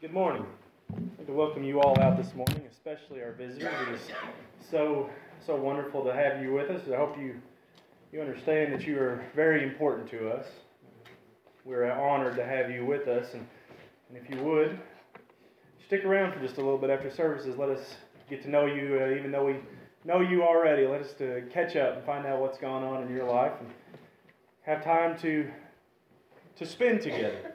Good morning. I'd like to welcome you all out this morning, especially our visitors. It is so so wonderful to have you with us. I hope you you understand that you are very important to us. We're honored to have you with us, and, and if you would stick around for just a little bit after services, let us get to know you, uh, even though we know you already. Let us to catch up and find out what's going on in your life, and have time to to spend together.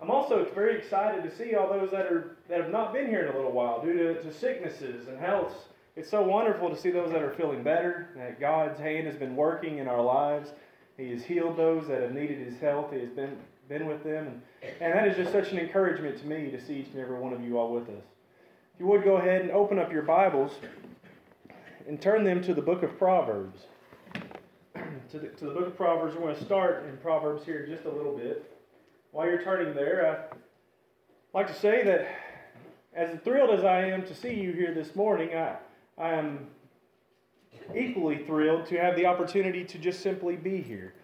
I'm also very excited to see all those that are that have not been here in a little while due to, to sicknesses and healths. It's so wonderful to see those that are feeling better, that God's hand has been working in our lives. He has healed those that have needed His health. He has been, been with them. And, and that is just such an encouragement to me to see each and every one of you all with us. If you would go ahead and open up your Bibles and turn them to the book of Proverbs. to, the, to the book of Proverbs, we're going to start in Proverbs here just a little bit while you're turning there, I'd like to say that as thrilled as I am to see you here this morning, I, I am equally thrilled to have the opportunity to just simply be here.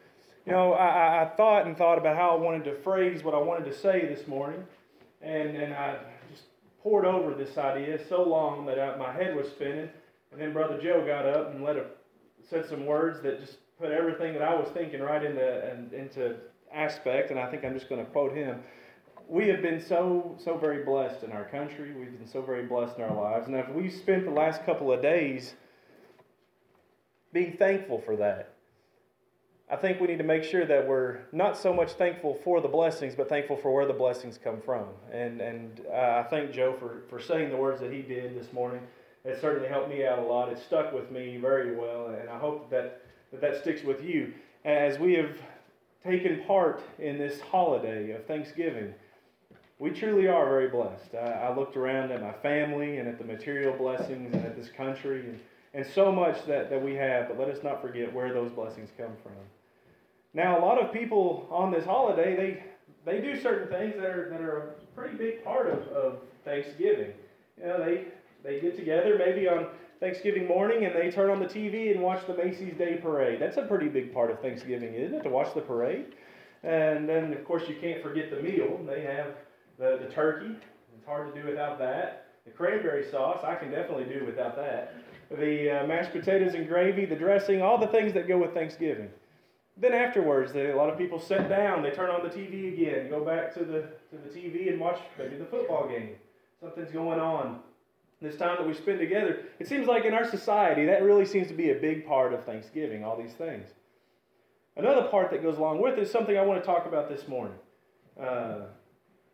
You know, I, I thought and thought about how I wanted to phrase what I wanted to say this morning, and, and I just pored over this idea so long that I, my head was spinning. And then Brother Joe got up and let a, said some words that just put everything that I was thinking right into, into aspect, and I think I'm just going to quote him. We have been so so very blessed in our country. We've been so very blessed in our lives, and if we've spent the last couple of days being thankful for that, I think we need to make sure that we're not so much thankful for the blessings, but thankful for where the blessings come from. And and uh, I thank Joe for for saying the words that he did this morning. It certainly helped me out a lot. It stuck with me very well, and I hope that that, that sticks with you as we have taken part in this holiday of Thanksgiving, we truly are very blessed. I, I, looked around at my family and at the material blessings and at this country and, and so much that, that we have, but let us not forget where those blessings come from. Now, a lot of people on this holiday, they, they do certain things that are, that are a pretty big part of, of Thanksgiving. You know, they, they get together maybe on Thanksgiving morning and they turn on the TV and watch the Macy's Day Parade. That's a pretty big part of Thanksgiving, isn't it? To watch the parade. And then, of course, you can't forget the meal. They have the, the turkey. It's hard to do without that. The cranberry sauce, I can definitely do without that. The uh, mashed potatoes and gravy, the dressing, all the things that go with Thanksgiving. Then afterwards, they, a lot of people sit down, they turn on the TV again, go back to the, to the TV and watch maybe the football game. Something's going on this time that we spend together, it seems like in our society that really seems to be a big part of Thanksgiving, all these things. Another part that goes along with it is something I want to talk about this morning. Uh,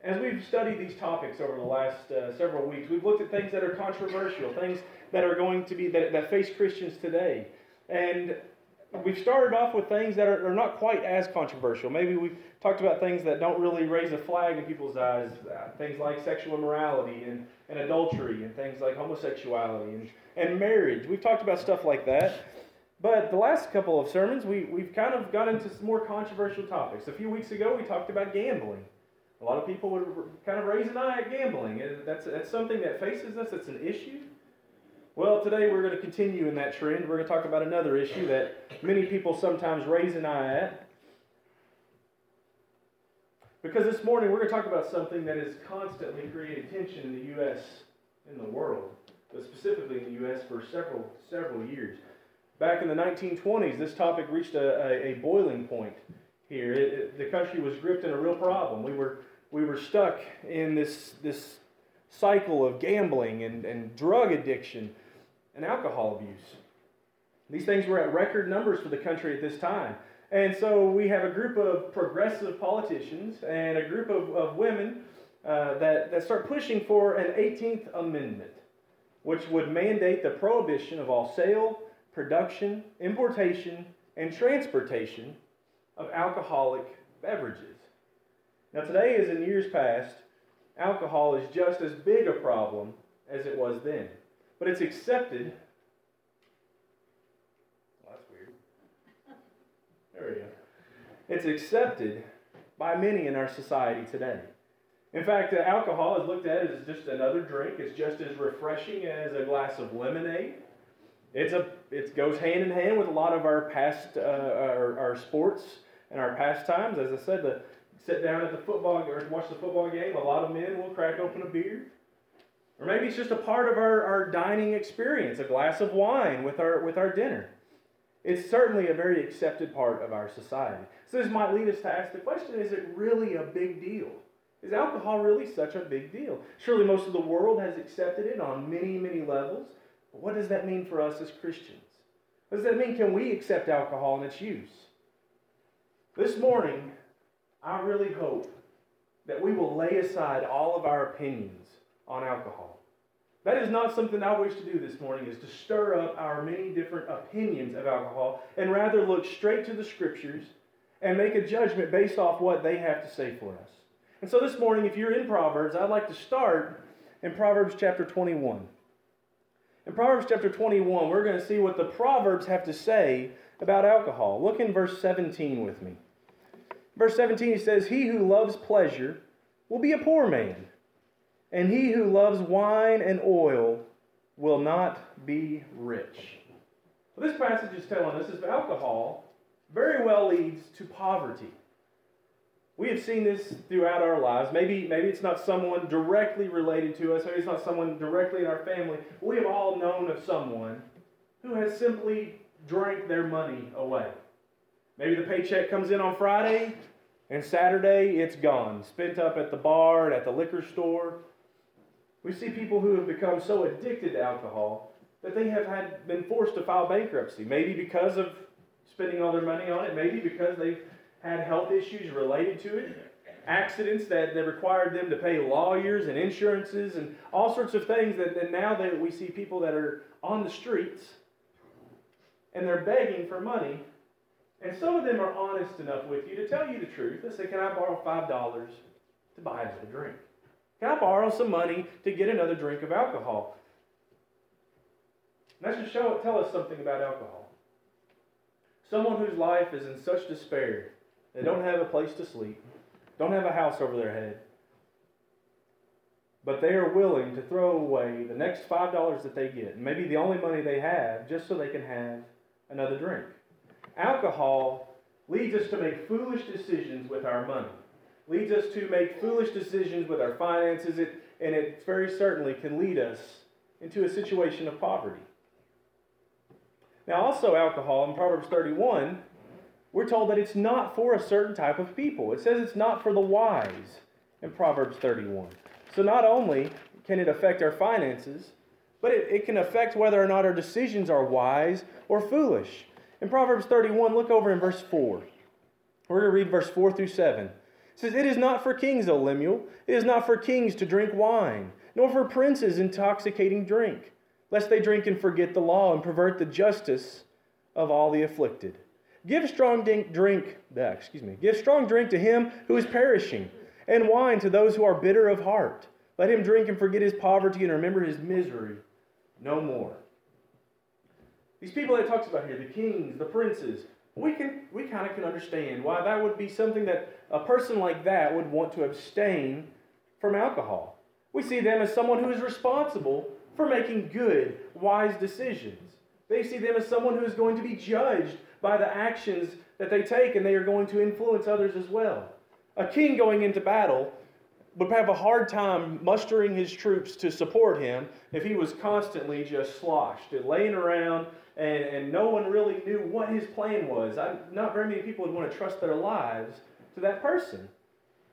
as we've studied these topics over the last uh, several weeks, we've looked at things that are controversial, things that are going to be that, that face Christians today. And we've started off with things that are, are, not quite as controversial. Maybe we've talked about things that don't really raise a flag in people's eyes, uh, things like sexual immorality and, and adultery, and things like homosexuality and, and marriage. We've talked about stuff like that. But the last couple of sermons, we, we've kind of got into some more controversial topics. A few weeks ago, we talked about gambling. A lot of people would kind of raise an eye at gambling. That's, that's something that faces us, it's an issue. Well, today we're going to continue in that trend. We're going to talk about another issue that many people sometimes raise an eye at. Because this morning we're going to talk about something that has constantly created tension in the U.S. in the world, but specifically in the U.S. for several several years. Back in the 1920s, this topic reached a, a, a boiling point here. It, it, the country was gripped in a real problem. We were we were stuck in this this cycle of gambling and, and drug addiction and alcohol abuse. These things were at record numbers for the country at this time. And so we have a group of progressive politicians and a group of, of women uh, that, that start pushing for an 18th Amendment, which would mandate the prohibition of all sale, production, importation, and transportation of alcoholic beverages. Now, today, as in years past, alcohol is just as big a problem as it was then. But it's accepted. Well, that's weird. There we go. It's accepted by many in our society today. In fact, alcohol is looked at as just another drink. It's just as refreshing as a glass of lemonade. It's a, it goes hand in hand with a lot of our past, uh, our, our sports and our pastimes. As I said, the sit down at the football or watch the football game, a lot of men will crack open a beer. Or maybe it's just a part of our, our dining experience, a glass of wine with our, with our dinner. It's certainly a very accepted part of our society. So this might lead us to ask the question is it really a big deal? Is alcohol really such a big deal? Surely most of the world has accepted it on many, many levels. But what does that mean for us as Christians? What does that mean? Can we accept alcohol and its use? This morning, I really hope that we will lay aside all of our opinions on alcohol. That is not something I wish to do this morning, is to stir up our many different opinions of alcohol and rather look straight to the scriptures and make a judgment based off what they have to say for us. And so this morning, if you're in Proverbs, I'd like to start in Proverbs chapter 21. In Proverbs chapter 21, we're going to see what the Proverbs have to say about alcohol. Look in verse 17 with me. Verse 17 he says, He who loves pleasure will be a poor man, and he who loves wine and oil will not be rich. This passage is telling us that alcohol very well leads to poverty. We have seen this throughout our lives. Maybe, maybe it's not someone directly related to us, maybe it's not someone directly in our family. We have all known of someone who has simply drank their money away. Maybe the paycheck comes in on Friday, and Saturday it's gone, spent up at the bar at the liquor store. We see people who have become so addicted to alcohol that they have had been forced to file bankruptcy, maybe because of spending all their money on it, maybe because they've had health issues related to it, accidents that, that required them to pay lawyers and insurances and all sorts of things that, that now that we see people that are on the streets and they're begging for money. And some of them are honest enough with you to tell you the truth. They say, Can I borrow $5 to buy another drink? Can I borrow some money to get another drink of alcohol? And that should show, tell us something about alcohol. Someone whose life is in such despair they don't have a place to sleep, don't have a house over their head. But they are willing to throw away the next $5 that they get, maybe the only money they have, just so they can have another drink. Alcohol leads us to make foolish decisions with our money, leads us to make foolish decisions with our finances, it, and it very certainly can lead us into a situation of poverty. Now, also, alcohol in Proverbs 31 we're told that it's not for a certain type of people. It says it's not for the wise in Proverbs 31. So not only can it affect our finances, but it, it can affect whether or not our decisions are wise or foolish. In Proverbs 31, look over in verse 4. We're going to read verse 4 through 7. Says, It is not for kings, O Lemuel, it is not for kings to drink wine, nor for princes intoxicating drink, lest they drink and forget the law and pervert the justice of all the afflicted. Give strong drink, uh, excuse me, give strong drink to him who is perishing, and wine to those who are bitter of heart. Let him drink and forget his poverty and remember his misery no more. These people that talks about here, the kings, the princes, we can we kind of can understand why that would be something that a person like that would want to abstain from alcohol. We see them as someone who is responsible for making good, wise decisions. They see them as someone who is going to be judged by the actions that they take, and they are going to influence others as well. A king going into battle would have a hard time mustering his troops to support him if he was constantly just sloshed and laying around and, and no one really knew what his plan was. I, not very many people would want to trust their lives to that person.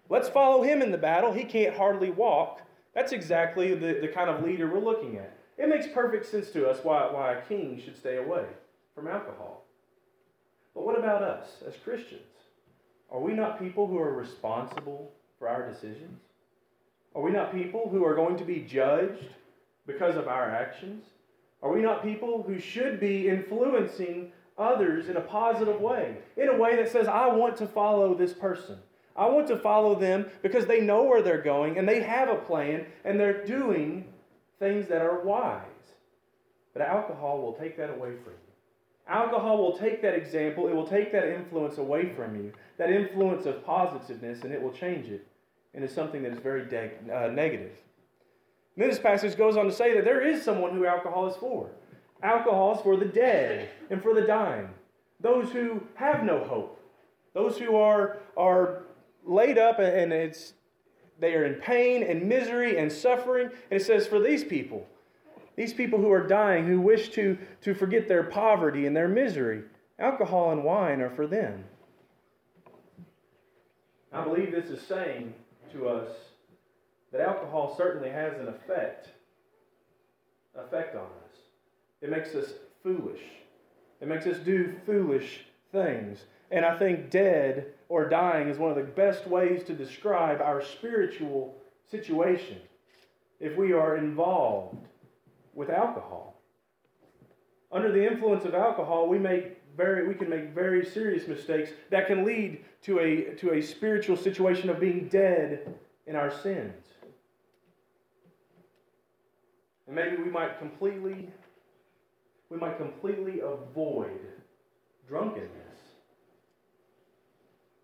Let's follow him in the battle. He can't hardly walk. That's exactly the, the kind of leader we're looking at. It makes perfect sense to us why, why a king should stay away from alcohol. But what about us as Christians? Are we not people who are responsible for our decisions? Are we not people who are going to be judged because of our actions? Are we not people who should be influencing others in a positive way? In a way that says, I want to follow this person. I want to follow them because they know where they're going and they have a plan and they're doing things that are wise. But alcohol will take that away from you. Alcohol will take that example, it will take that influence away from you, that influence of positiveness, and it will change it into something that is very de- uh, negative. And then this passage goes on to say that there is someone who alcohol is for. Alcohol is for the dead and for the dying, those who have no hope, those who are, are laid up and it's they are in pain and misery and suffering. And it says, for these people, these people who are dying, who wish to, to forget their poverty and their misery, alcohol and wine are for them. I believe this is saying to us that alcohol certainly has an effect effect on us. It makes us foolish. It makes us do foolish things. And I think dead or dying is one of the best ways to describe our spiritual situation if we are involved with alcohol. Under the influence of alcohol, we make very we can make very serious mistakes that can lead to a to a spiritual situation of being dead in our sins. And maybe we might completely we might completely avoid drunkenness.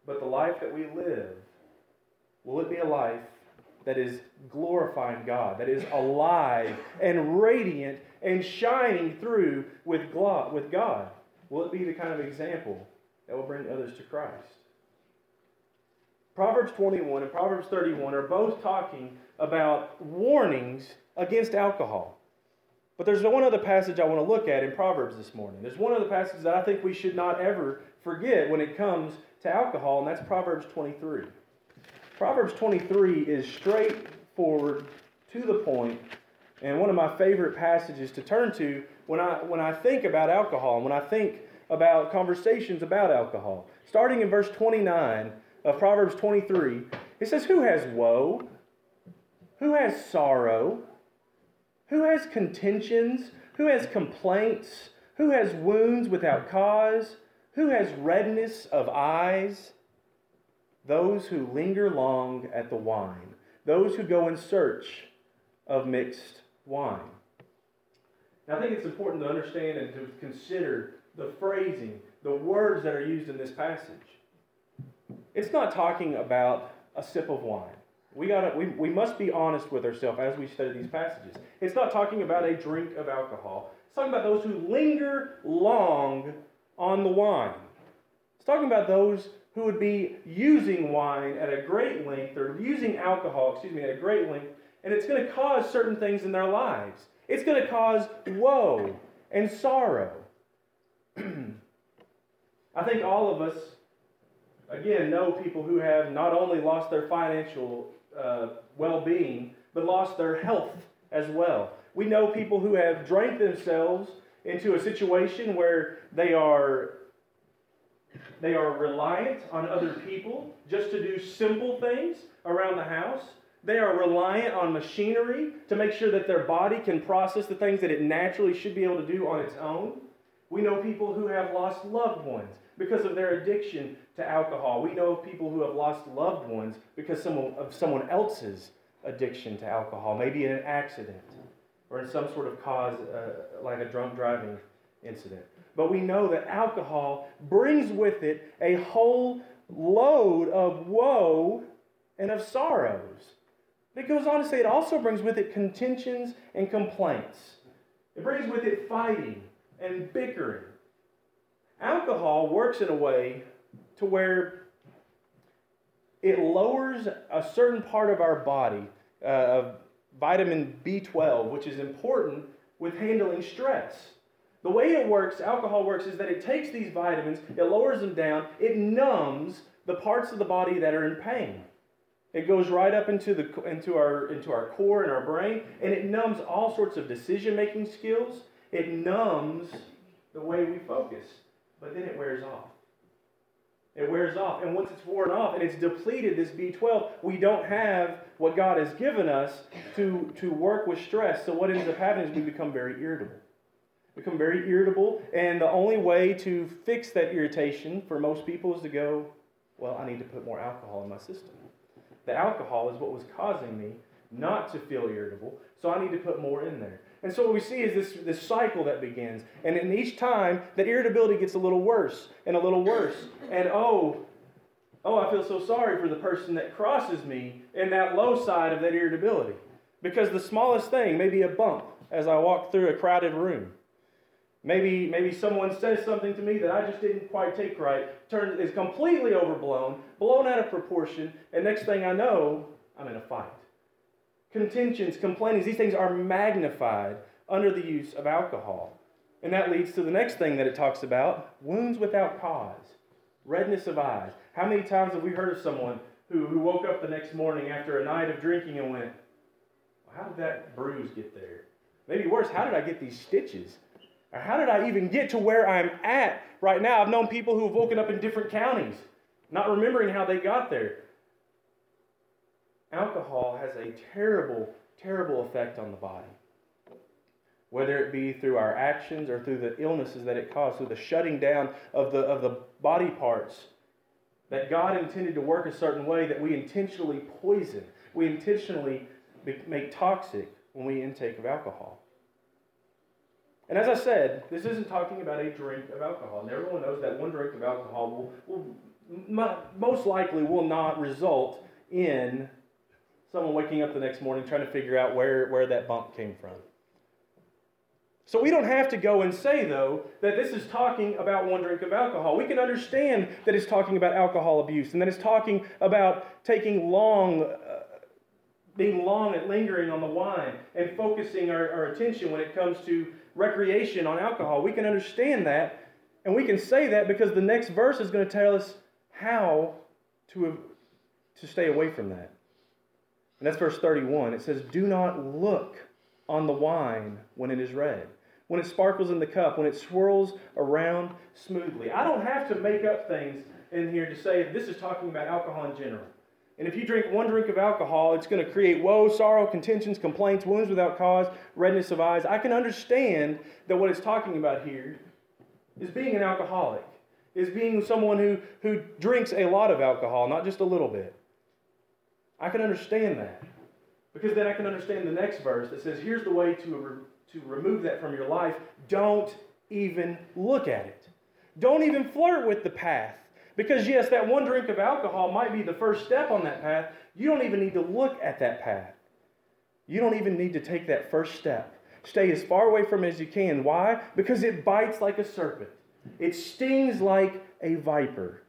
But the life that we live, will it be a life that is glorifying God, that is alive and radiant and shining through with God? Will it be the kind of example that will bring others to Christ? Proverbs 21 and Proverbs 31 are both talking about warnings against alcohol. But there's one other passage I want to look at in Proverbs this morning. There's one other passage that I think we should not ever forget when it comes to alcohol, and that's Proverbs 23. Proverbs 23 is straightforward, to the point, and one of my favorite passages to turn to when I, when I think about alcohol and when I think about conversations about alcohol. Starting in verse 29 of Proverbs 23, it says, Who has woe? Who has sorrow? Who has contentions? Who has complaints? Who has wounds without cause? Who has redness of eyes? Those who linger long at the wine, those who go in search of mixed wine. Now, I think it's important to understand and to consider the phrasing, the words that are used in this passage. It's not talking about a sip of wine. We, gotta, we, we must be honest with ourselves as we study these passages. It's not talking about a drink of alcohol. It's talking about those who linger long on the wine. It's talking about those who would be using wine at a great length or using alcohol, excuse me, at a great length, and it's going to cause certain things in their lives. It's going to cause woe and sorrow. I think all of us, again, know people who have not only lost their financial uh, well being, but lost their health as well. We know people who have drank themselves into a situation where they are they are reliant on other people just to do simple things around the house. They are reliant on machinery to make sure that their body can process the things that it naturally should be able to do on its own. We know people who have lost loved ones because of their addiction to alcohol. We know people who have lost loved ones because someone, of someone else's addiction to alcohol, maybe in an accident or in some sort of cause uh, like a drunk driving incident. But we know that alcohol brings with it a whole load of woe and of sorrows. It goes on to say it also brings with it contentions and complaints. It brings with it fighting and bickering. Alcohol works in a way to where it lowers a certain part of our body, uh, vitamin B12, which is important with handling stress. The way it works, alcohol works, is that it takes these vitamins, it lowers them down, it numbs the parts of the body that are in pain. It goes right up into, the, into, our, into our core and our brain, and it numbs all sorts of decision making skills. It numbs the way we focus, but then it wears off. It wears off. And once it's worn off and it's depleted, this B12, we don't have what God has given us to, to work with stress. So what ends up happening is we become very irritable. Become very irritable. And the only way to fix that irritation for most people is to go, well, I need to put more alcohol in my system. The alcohol is what was causing me not to feel irritable, so I need to put more in there. And so what we see is this, this cycle that begins. And in each time, that irritability gets a little worse and a little worse. And oh, oh, I feel so sorry for the person that crosses me in that low side of that irritability. Because the smallest thing, maybe a bump as I walk through a crowded room, Maybe, maybe someone says something to me that I just didn't quite take right, turns is completely overblown, blown out of proportion, and next thing I know, I'm in a fight. Contentions, complainings, these things are magnified under the use of alcohol. And that leads to the next thing that it talks about wounds without cause, redness of eyes. How many times have we heard of someone who, who woke up the next morning after a night of drinking and went, well, How did that bruise get there? Maybe worse, how did I get these stitches? Or how did I even get to where I'm at right now? I've known people who have woken up in different counties, not remembering how they got there. Alcohol has a terrible, terrible effect on the body. Whether it be through our actions or through the illnesses that it causes, through the shutting down of the, of the body parts that God intended to work a certain way that we intentionally poison, we intentionally make toxic when we intake of alcohol. And as I said, this isn't talking about a drink of alcohol. And everyone knows that one drink of alcohol will, will most likely will not result in someone waking up the next morning trying to figure out where, where that bump came from. So we don't have to go and say, though, that this is talking about one drink of alcohol. We can understand that it's talking about alcohol abuse and that it's talking about taking long, uh, being long at lingering on the wine and focusing our, our attention when it comes to recreation on alcohol. We can understand that, and we can say that because the next verse is going to tell us how to, to stay away from that. And that's verse 31. It says, Do not look on the wine when it is red, when it sparkles in the cup, when it swirls around smoothly. I don't have to make up things in here to say this is talking about alcohol in general. And if you drink one drink of alcohol, it's going to create woe, sorrow, contentions, complaints, wounds without cause, redness of eyes. I can understand that what it's talking about here is being an alcoholic, is being someone who, who drinks a lot of alcohol, not just a little bit. I can understand that. Because then I can understand the next verse that says, here's the way to, re- to remove that from your life. Don't even look at it. Don't even flirt with the path. Because, yes, that one drink of alcohol might be the first step on that path. You don't even need to look at that path. You don't even need to take that first step. Stay as far away from it as you can. Why? Because it bites like a serpent, it stings like a viper.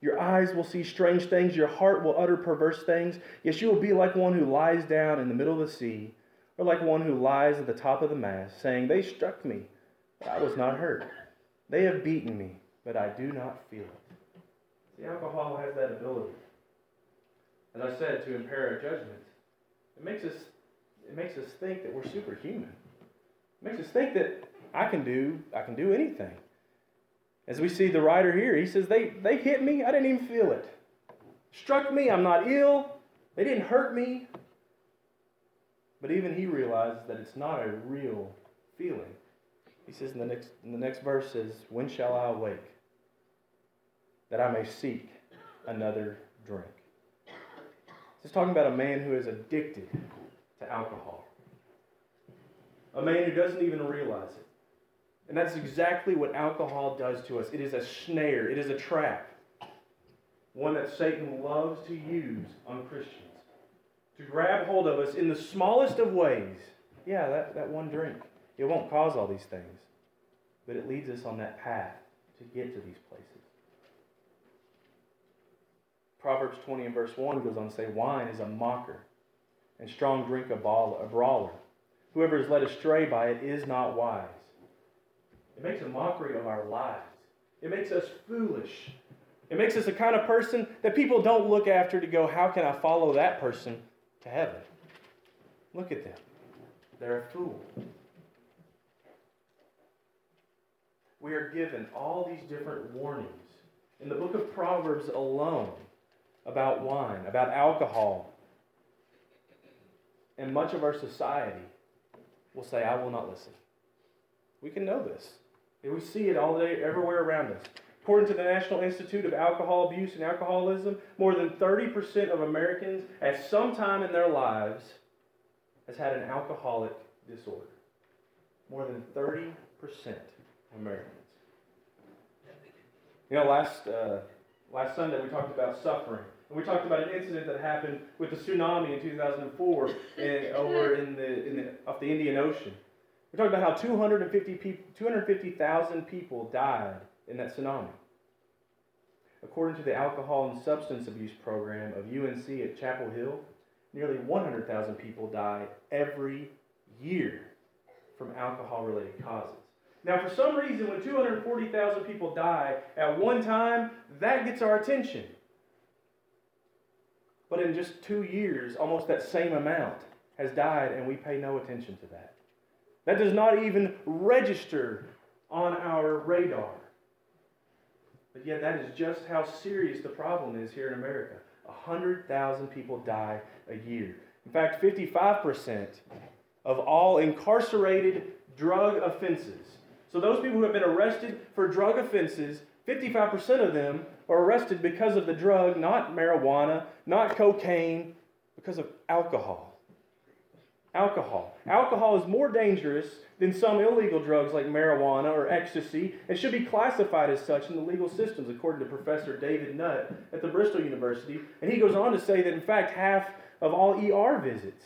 Your eyes will see strange things. Your heart will utter perverse things. Yes, you will be like one who lies down in the middle of the sea, or like one who lies at the top of the mast, saying, They struck me, but I was not hurt. They have beaten me, but I do not feel it. The alcohol has that ability. As I said, to impair our judgment. It makes us it makes us think that we're superhuman. It makes us think that I can do I can do anything. As we see the writer here, he says, they, they hit me, I didn't even feel it. Struck me, I'm not ill, they didn't hurt me. But even he realizes that it's not a real feeling. He says in the next, in the next verse says, When shall I awake? That I may seek another drink. Is talking about a man who is addicted to alcohol. A man who doesn't even realize it. And that's exactly what alcohol does to us. It is a snare, it is a trap. One that Satan loves to use on Christians. To grab hold of us in the smallest of ways. Yeah, that, that one drink. It won't cause all these things. But it leads us on that path to get to these places. Proverbs 20 and verse 1 goes on to say, Wine is a mocker, and strong drink a, brawler. Whoever is led astray by it is not wise. It makes a mockery of our lives. It makes us foolish. It makes us a kind of person that people don't look after to go, how can I follow that person to heaven? Look at them. They're a fool. We are given all these different warnings in the book of Proverbs alone about wine, about alcohol. And much of our society will say, I will not listen. We can know this. And we see it all day, everywhere around us. According to the National Institute of Alcohol Abuse and Alcoholism, more than 30% of Americans at some time in their lives has had an alcoholic disorder. More than 30% of Americans. You know, last, uh, last Sunday we talked about suffering. And we talked about an incident that happened with the tsunami in 2004 in, over in the, in the, off the Indian Ocean. We're talking about how 250 people, 250,000 people died in that tsunami. According to the Alcohol and Substance Abuse Program of UNC at Chapel Hill, nearly 100,000 people die every year from alcohol related causes. Now, for some reason, when 240,000 people die at one time, that gets our attention. But in just two years, almost that same amount has died, and we pay no attention to that. That does not even register on our radar. But yet, that is just how serious the problem is here in America. 100,000 people die a year. In fact, 55% of all incarcerated drug offenses. So, those people who have been arrested for drug offenses, 55% of them are arrested because of the drug, not marijuana, not cocaine, because of alcohol. Alcohol. Alcohol is more dangerous than some illegal drugs like marijuana or ecstasy and should be classified as such in the legal systems, according to Professor David Nutt at the Bristol University. And he goes on to say that, in fact, half of all ER visits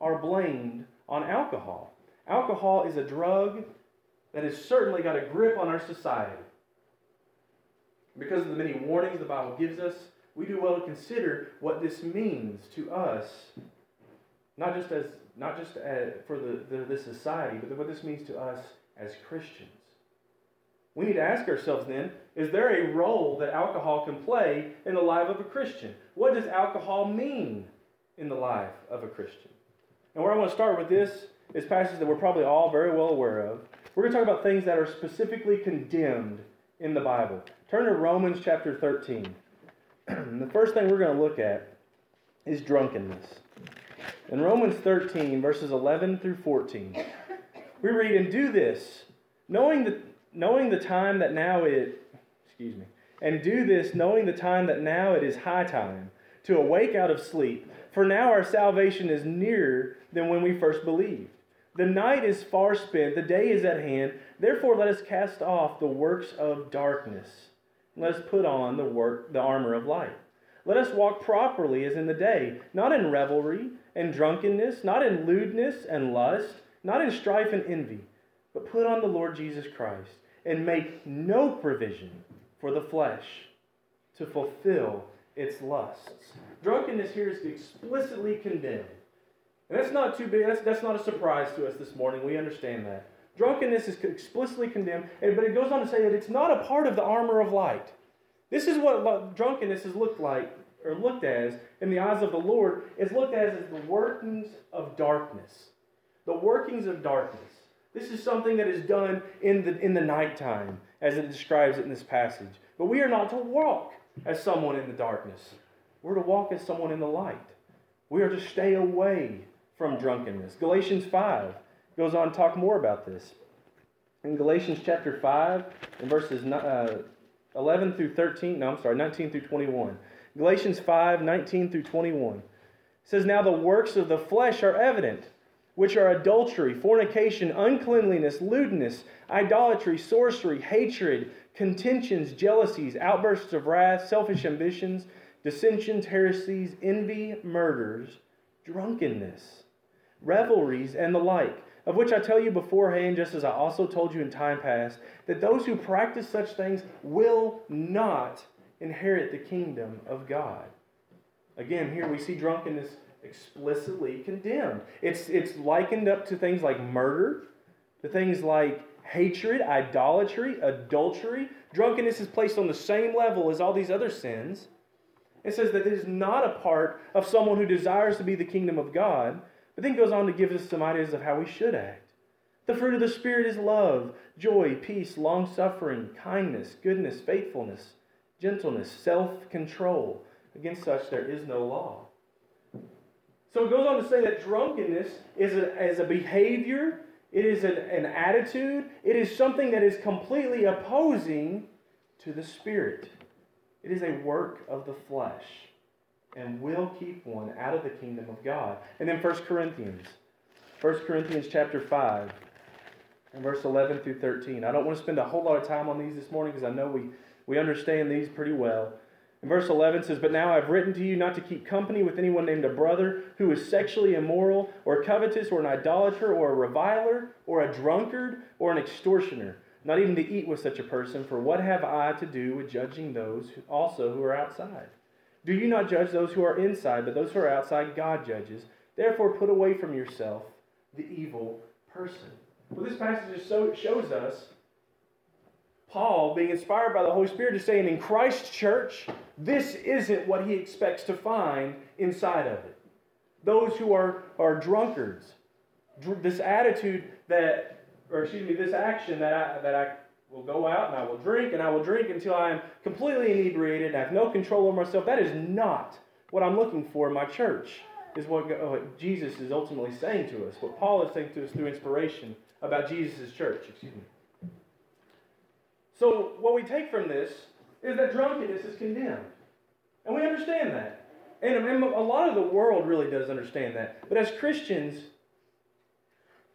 are blamed on alcohol. Alcohol is a drug that has certainly got a grip on our society. Because of the many warnings the Bible gives us, we do well to consider what this means to us, not just as not just as, for the, the, this society, but what this means to us as Christians. We need to ask ourselves then is there a role that alcohol can play in the life of a Christian? What does alcohol mean in the life of a Christian? And where I want to start with this is passages that we're probably all very well aware of. We're going to talk about things that are specifically condemned in the Bible. Turn to Romans chapter 13. the first thing we're going to look at is drunkenness. In Romans 13, verses 11 through 14, we read, And do this, knowing the, knowing the time that now it, excuse me, and do this, knowing the time that now it is high time to awake out of sleep. For now our salvation is nearer than when we first believed. The night is far spent, the day is at hand. Therefore, let us cast off the works of darkness. Let us put on the work, the armor of light. Let us walk properly as in the day, not in revelry and drunkenness, not in lewdness and lust, not in strife and envy, but put on the Lord Jesus Christ and make no provision for the flesh to fulfill its lusts. Drunkenness here is explicitly condemned. And that's not too big, that's, that's not a surprise to us this morning. We understand that. Drunkenness is explicitly condemned, but it goes on to say that it's not a part of the armor of light. This is what drunkenness has looked like, or looked as in the eyes of the Lord, is looked as as the workings of darkness. The workings of darkness. This is something that is done in the, in the nighttime, as it describes it in this passage. But we are not to walk as someone in the darkness. We're to walk as someone in the light. We are to stay away from drunkenness. Galatians 5 goes on to talk more about this. In Galatians chapter 5, in verses uh, 11 through 13, no, I'm sorry, 19 through 21. Galatians 5, 19 through 21 says, Now the works of the flesh are evident, which are adultery, fornication, uncleanliness, lewdness, idolatry, sorcery, hatred, contentions, jealousies, outbursts of wrath, selfish ambitions, dissensions, heresies, envy, murders, drunkenness, revelries, and the like, of which I tell you beforehand, just as I also told you in time past, that those who practice such things will not inherit the kingdom of God. Again, here we see drunkenness explicitly condemned. It's, it's likened up to things like murder, to things like hatred, idolatry, adultery. Drunkenness is placed on the same level as all these other sins. It says that it is not a part of someone who desires to be the kingdom of God, but then goes on to give us some ideas of how we should act. The fruit of the Spirit is love, joy, peace, long suffering, kindness, goodness, faithfulness, gentleness, self control. Against such there is no law. So it goes on to say that drunkenness is a, is a behavior, it is an, an attitude, it is something that is completely opposing to the Spirit. It is a work of the flesh and will keep one out of the kingdom of God. And then 1 Corinthians. 1 Corinthians chapter 5 and verse 11 through 13. I don't want to spend a whole lot of time on these this morning because I know we we understand these pretty well. And verse 11 says, But now I've written to you not to keep company with anyone named a brother who is sexually immoral, or covetous, or an idolater, or a reviler, or a drunkard, or an extortioner. Not even to eat with such a person, for what have I to do with judging those also who are outside? Do you not judge those who are inside, but those who are outside God judges? Therefore, put away from yourself the evil person. Well, this passage so, shows us Paul being inspired by the Holy Spirit is saying in Christ's church, this isn't what he expects to find inside of it. Those who are, are drunkards, this attitude that, or excuse me, this action that I, that I will go out and I will drink and I will drink until I am completely inebriated and I have no control over myself. That is not what I'm looking for in my church, is what, what Jesus is ultimately saying to us, what Paul is saying to us through inspiration about Jesus' church. Excuse me. So, what we take from this is that drunkenness is condemned. And we understand that. And, a lot of the world really does understand that. But as Christians,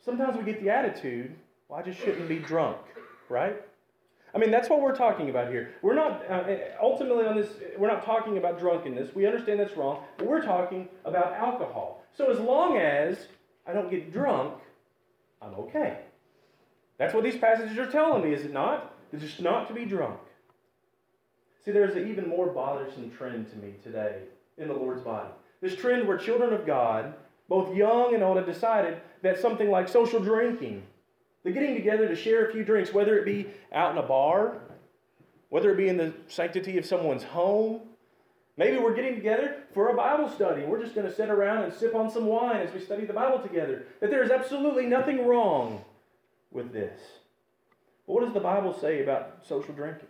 sometimes we get the attitude, well, I just shouldn't be drunk, right? I mean, that's what we're talking about here. We're not, uh, ultimately, on this, we're not talking about drunkenness. We understand that's wrong, but we're talking about alcohol. So as long as I don't get drunk, I'm okay. That's what these passages are telling me, is it not? It's just not to be drunk. See, there's an even more bothersome trend to me today in the Lord's body. This trend where children of God, both young and old, have decided that something like social drinking, the getting together to share a few drinks, whether it be out in a bar, whether it be in the sanctity of someone's home, Maybe we're getting together for a Bible study. We're just going to sit around and sip on some wine as we study the Bible together. That there is absolutely nothing wrong with this. But what does the Bible say about social drinking?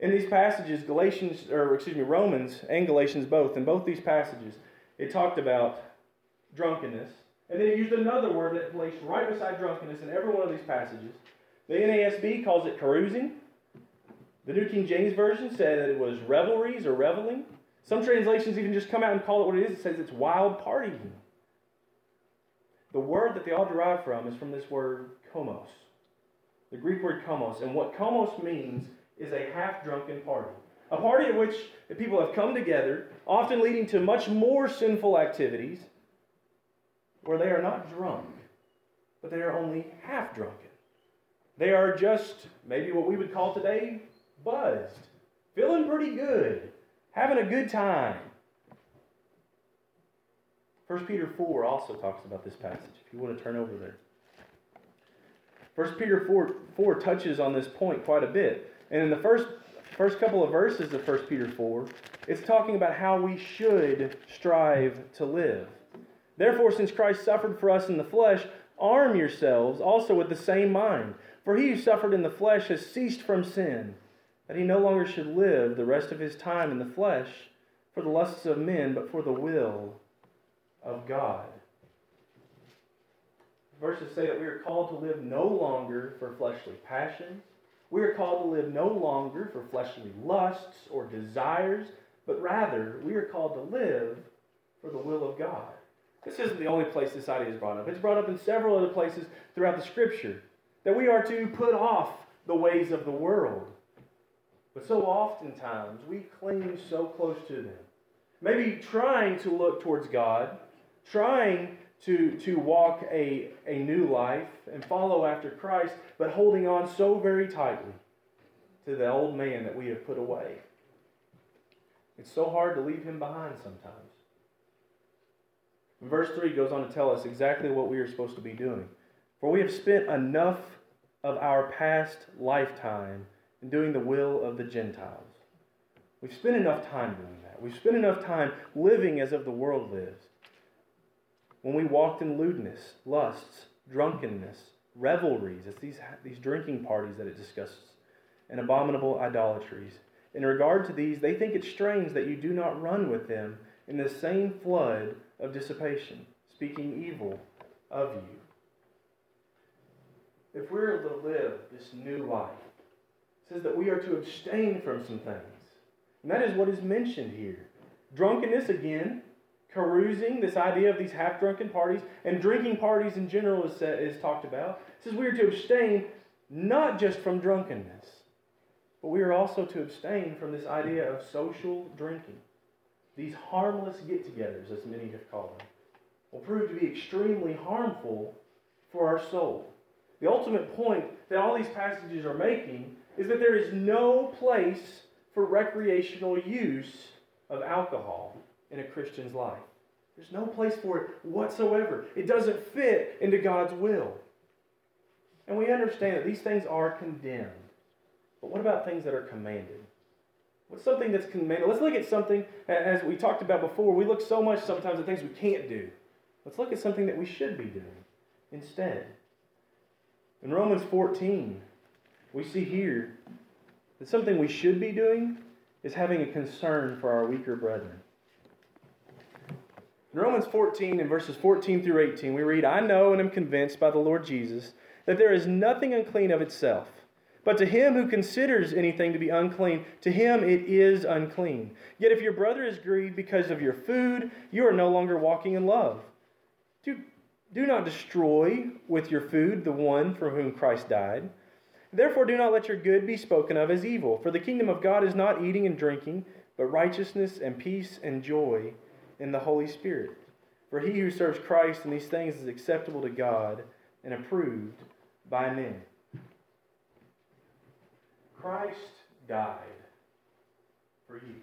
In these passages, Galatians, or excuse me, Romans and Galatians both, in both these passages, it talked about drunkenness. And then it used another word that placed right beside drunkenness in every one of these passages. The NASB calls it carousing. The New King James Version said that it was revelries or reveling. Some translations even just come out and call it what it is. It says it's wild partying. The word that they all derive from is from this word komos, the Greek word komos. And what komos means is a half drunken party. A party at which the people have come together, often leading to much more sinful activities, where they are not drunk, but they are only half drunken. They are just maybe what we would call today buzzed, feeling pretty good, having a good time. 1 Peter 4 also talks about this passage, if you want to turn over there. 1 Peter 4, 4 touches on this point quite a bit. And in the first, first couple of verses of 1 Peter 4, it's talking about how we should strive to live. Therefore, since Christ suffered for us in the flesh, arm yourselves also with the same mind. For he who suffered in the flesh has ceased from sin, that he no longer should live the rest of his time in the flesh for the lusts of men, but for the will of God. Verses say that we are called to live no longer for fleshly passions we are called to live no longer for fleshly lusts or desires, but rather we are called to live for the will of God. This isn't the only place this idea is brought up. It's brought up in several other places throughout the scripture that we are to put off the ways of the world. But so oftentimes we cling so close to them. Maybe trying to look towards God, trying to, to walk a, a new life and follow after Christ, but holding on so very tightly to the old man that we have put away. It's so hard to leave him behind sometimes. Verse 3 goes on to tell us exactly what we are supposed to be doing. For we have spent enough of our past lifetime in doing the will of the Gentiles. We've spent enough time doing that. We've spent enough time living as if the world lives when we walked in lewdness, lusts, drunkenness, revelries, it's these, these drinking parties that it discusses, and abominable idolatries. In regard to these, they think it strange that you do not run with them in the same flood of dissipation, speaking evil of you. If we're to live this new life, it says that we are to abstain from some things. And that is what is mentioned here. Drunkenness, again, carousing, this idea of these half drunken parties, and drinking parties in general is, uh, is talked about. It says we are to abstain not just from drunkenness, But we are also to abstain from this idea of social drinking. These harmless get togethers, as many have called them, will prove to be extremely harmful for our soul. The ultimate point that all these passages are making is that there is no place for recreational use of alcohol in a Christian's life. There's no place for it whatsoever. It doesn't fit into God's will. And we understand that these things are condemned. But what about things that are commanded? What's something that's commanded? Let's look at something, as we talked about before, we look so much sometimes at things we can't do. Let's look at something that we should be doing instead. In Romans 14, we see here that something we should be doing is having a concern for our weaker brethren. In Romans 14, in verses 14 through 18, we read, I know and am convinced by the Lord Jesus that there is nothing unclean of itself. But to him who considers anything to be unclean, to him it is unclean. Yet if your brother is grieved because of your food, you are no longer walking in love. Do, do not destroy with your food the one for whom Christ died. Therefore, do not let your good be spoken of as evil, for the kingdom of God is not eating and drinking, but righteousness and peace and joy in the Holy Spirit. For he who serves Christ in these things is acceptable to God and approved by men. Christ died for you.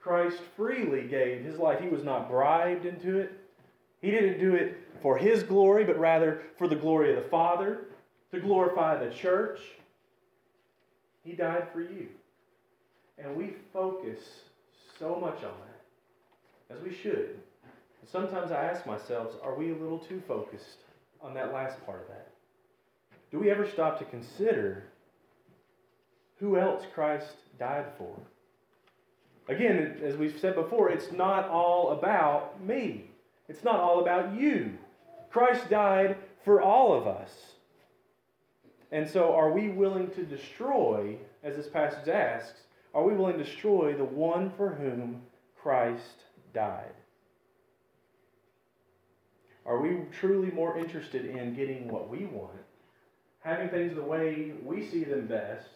Christ freely gave his life. He was not bribed into it. He didn't do it for his glory, but rather for the glory of the Father, to glorify the church. He died for you. And we focus so much on that, as we should. sometimes I ask myself, are we a little too focused on that last part of that? Do we ever stop to consider who else Christ died for? Again, as we've said before, it's not all about me. It's not all about you. Christ died for all of us. And so, are we willing to destroy, as this passage asks, are we willing to destroy the one for whom Christ died? Are we truly more interested in getting what we want, having things the way we see them best,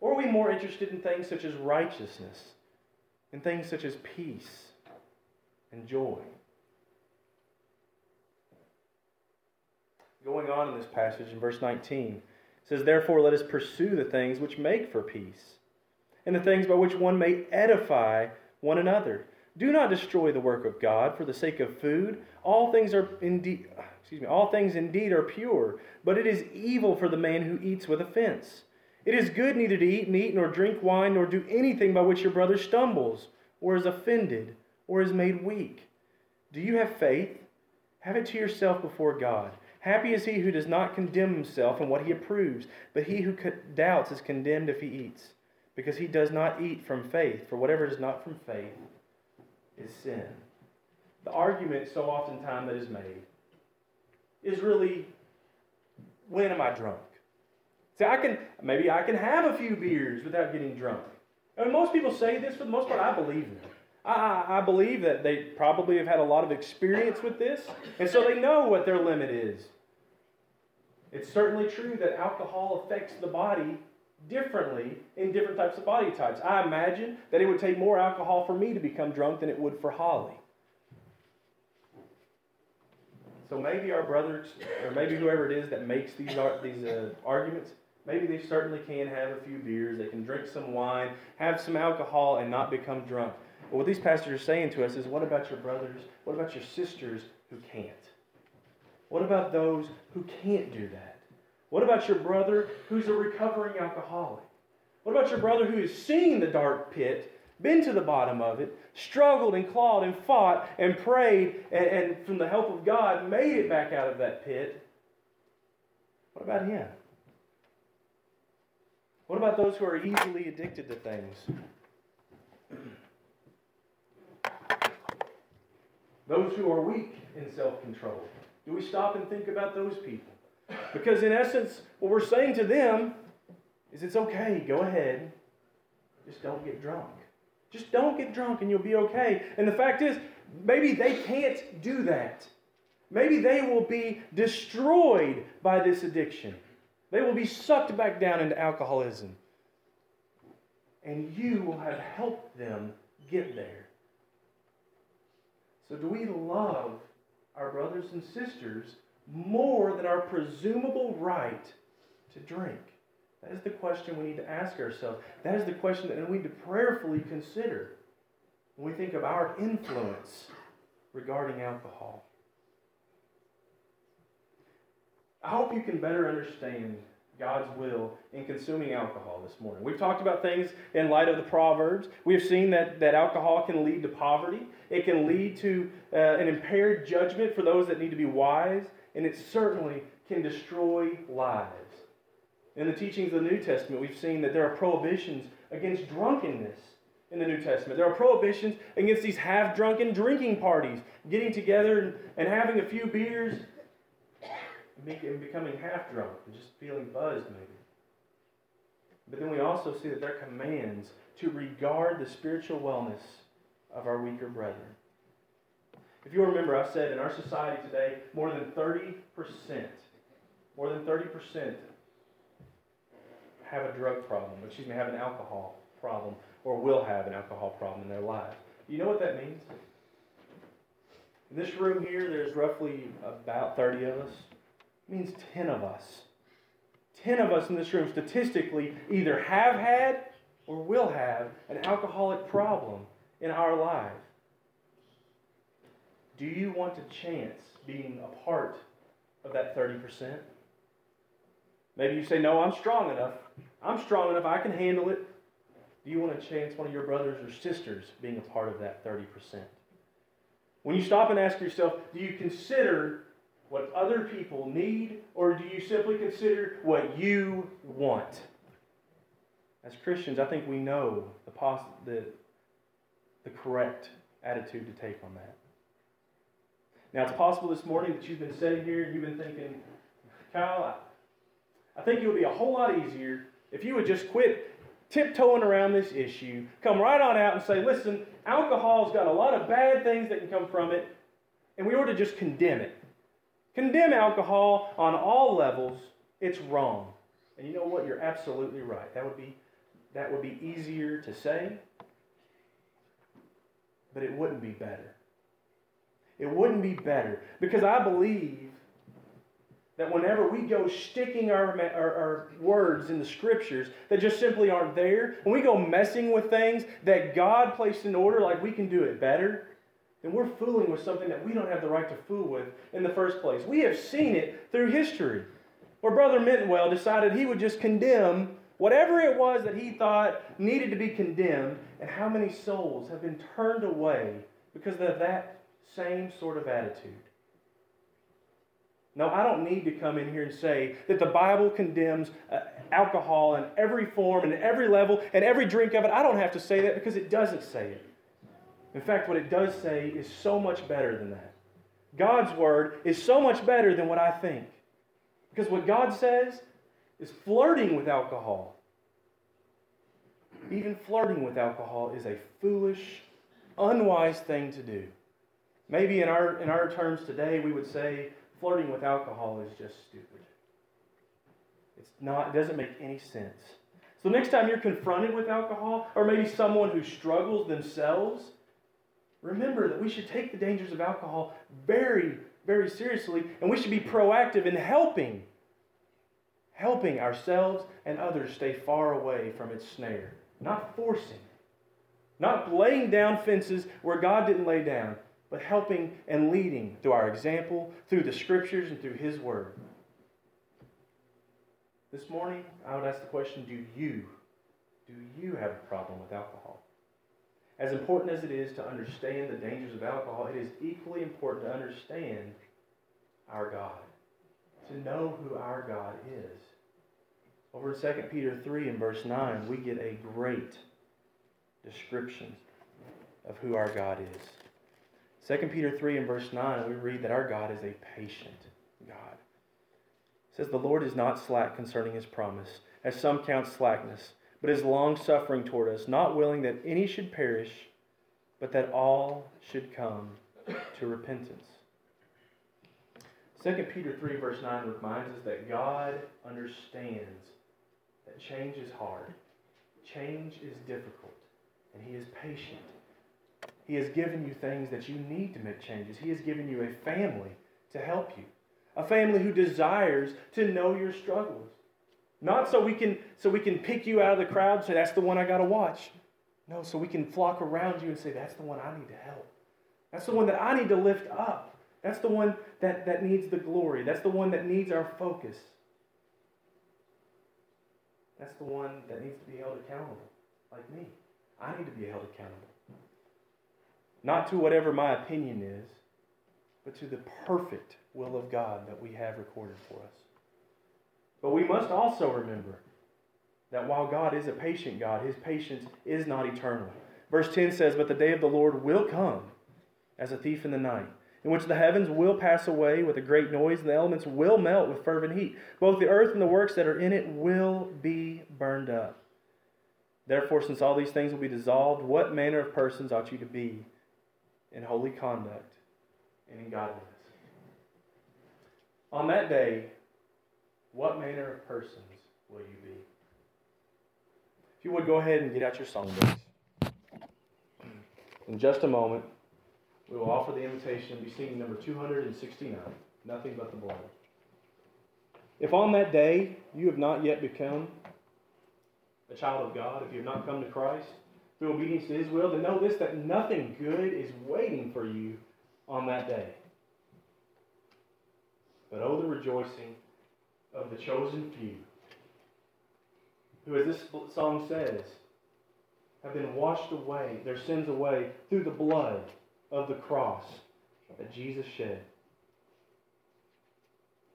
or are we more interested in things such as righteousness, in things such as peace and joy? Going on in this passage in verse 19, says, Therefore, let us pursue the things which make for peace, and the things by which one may edify one another. Do not destroy the work of God for the sake of food. All things are indeed excuse me, all things indeed are pure, but it is evil for the man who eats with offense. It is good neither to eat meat, nor drink wine, nor do anything by which your brother stumbles, or is offended, or is made weak. Do you have faith? Have it to yourself before God. Happy is he who does not condemn himself in what he approves, but he who doubts is condemned if he eats, because he does not eat from faith, for whatever is not from faith is sin. The argument so oftentimes that is made is really when am I drunk? See, I can maybe I can have a few beers without getting drunk. And most people say this for the most part. I believe them. I, I believe that they probably have had a lot of experience with this, and so they know what their limit is. It's certainly true that alcohol affects the body differently in different types of body types. I imagine that it would take more alcohol for me to become drunk than it would for Holly. So maybe our brothers, or maybe whoever it is that makes these, these uh, arguments, Maybe they certainly can have a few beers, they can drink some wine, have some alcohol, and not become drunk. But what these pastors are saying to us is what about your brothers? What about your sisters who can't? What about those who can't do that? What about your brother who's a recovering alcoholic? What about your brother who has seen the dark pit, been to the bottom of it, struggled and clawed and fought and prayed, and, and from the help of God made it back out of that pit? What about him? What about those who are easily addicted to things? those who are weak in self control. Do we stop and think about those people? Because, in essence, what we're saying to them is it's okay, go ahead, just don't get drunk. Just don't get drunk and you'll be okay. And the fact is, maybe they can't do that. Maybe they will be destroyed by this addiction. They will be sucked back down into alcoholism. and you will have helped them get there. So, do we love our brothers and sisters more than our presumable right to drink? That is the question we need to ask ourselves. That is the question that we need to prayerfully consider when we think of our influence regarding alcohol. I hope you can better understand God's will in consuming alcohol this morning. We've talked about things in light of the Proverbs. We've seen that, that alcohol can lead to poverty, it can lead to uh, an impaired judgment for those that need to be wise, and it certainly can destroy lives. In the teachings of the New Testament, we've seen that there are prohibitions against drunkenness in the New Testament. There are prohibitions against these half drunken drinking parties, getting together and, and having a few beers and becoming half drunk and just feeling buzzed, maybe. But then we also see that there are commands to regard the spiritual wellness of our weaker brethren. If you'll remember, I said in our society today, more than 30%, more than 30% have a drug problem, excuse me, have an alcohol problem, or will have an alcohol problem in their lives. You know what that means? In this room here, there's roughly about 30 of us. It means 10 of us. 10 of us in this room statistically either have had or will have an alcoholic problem in our life. Do you want to chance being a part of that 30%? Maybe you say, No, I'm strong enough. I'm strong enough. I can handle it. Do you want to chance one of your brothers or sisters being a part of that 30%? When you stop and ask yourself, do you consider what other people need, or do you simply consider what you want? As Christians, I think we know the, poss- the, the correct attitude to take on that. Now, it's possible this morning that you've been sitting here and you've been thinking, Kyle, I think it would be a whole lot easier if you would just quit tiptoeing around this issue, come right on out and say, listen, alcohol's got a lot of bad things that can come from it, and we ought to just condemn it. Condemn alcohol on all levels. It's wrong. And you know what? You're absolutely right. That would be that would be easier to say, but it wouldn't be better. It wouldn't be better because I believe that whenever we go sticking our, our, our, words in the scriptures that just simply aren't there, when we go messing with things that God placed in order, like we can do it better, then we're fooling with something that we don't have the right to fool with in the first place. We have seen it through history, where Brother Mintonwell decided he would just condemn whatever it was that he thought needed to be condemned, and how many souls have been turned away because of that same sort of attitude. No, I don't need to come in here and say that the Bible condemns uh, alcohol in every form and every level and every drink of it. I don't have to say that because it doesn't say it. In fact, what it does say is so much better than that. God's word is so much better than what I think. Because what God says is flirting with alcohol. Even flirting with alcohol is a foolish, unwise thing to do. Maybe in our, in our terms today, we would say flirting with alcohol is just stupid. It's not, it doesn't make any sense. So next time you're confronted with alcohol, or maybe someone who struggles themselves, remember that we should take the dangers of alcohol very, very seriously, and we should be proactive in helping, helping ourselves and others stay far away from its snare, not forcing, not laying down fences where God didn't lay down, but helping and leading through our example, through the scriptures, and through His Word. This morning, I would ask the question do you, do you have a problem with alcohol? As important as it is to understand the dangers of alcohol, it is equally important to understand our God, to know who our God is. Over in 2 Peter 3 and verse 9, we get a great description of who our God is. 2 Peter 3 and verse 9, we read that our God is a patient God. It says, The Lord is not slack concerning his promise, as some count slackness but is long suffering toward us, not willing that any should perish, but that all should come to repentance. 2 Peter 3, verse 9 reminds us that God understands that change is hard. change is difficult, and He is patient. He has given you things that you need to make changes. He has given you a family to help you, a family who desires to know your struggles. Not so we can so we can pick you out of the crowd say that's the one I got to watch. No, so we can flock around you and say that's the one I need to help. That's the one that I need to lift up. That's the one that, that needs the glory. That's the one that needs our focus. That's the one that needs to be held accountable, like me. I need to be held accountable. Not to whatever my opinion is, but to the perfect will of God that we have recorded for us. But we must also remember that while God is a patient God, his patience is not eternal. Verse 10 says, But the day of the Lord will come as a thief in the night, in which the heavens will pass away with a great noise, and the elements will melt with fervent heat. Both the earth and the works that are in it will be burned up. Therefore, since all these things will be dissolved, what manner of persons ought you to be in holy conduct and in godliness? On that day, what manner of persons will you be? If you would go ahead and get out your songbooks. In just a moment, we will offer the invitation to be singing number 269, Nothing But the Blood. If on that day you have not yet become a child of God, if you have not come to Christ through obedience to His will, then know this that nothing good is waiting for you on that day. But oh, the rejoicing of the chosen few, who, as this song says, have been washed away, their sins away, through the blood of the cross that Jesus shed,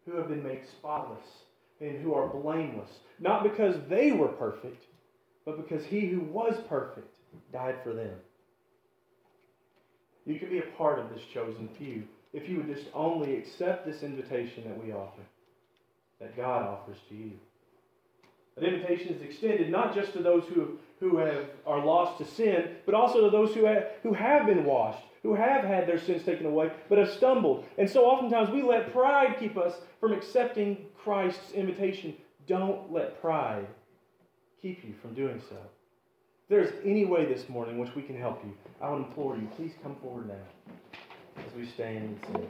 who have been made spotless and who are blameless, not because they were perfect, but because he who was perfect died for them. You can be a part of this chosen few if you would just only accept this invitation that we offer, that God offers to you. That invitation is extended not just to those who, who have, are lost to sin, but also to those who have, who have been washed, who have had their sins taken away, but have stumbled. And so oftentimes we let pride keep us from accepting Christ's invitation. Don't let pride keep you from doing so. If there's any way this morning which we can help you, I would implore you, please come forward now as we stand and sing.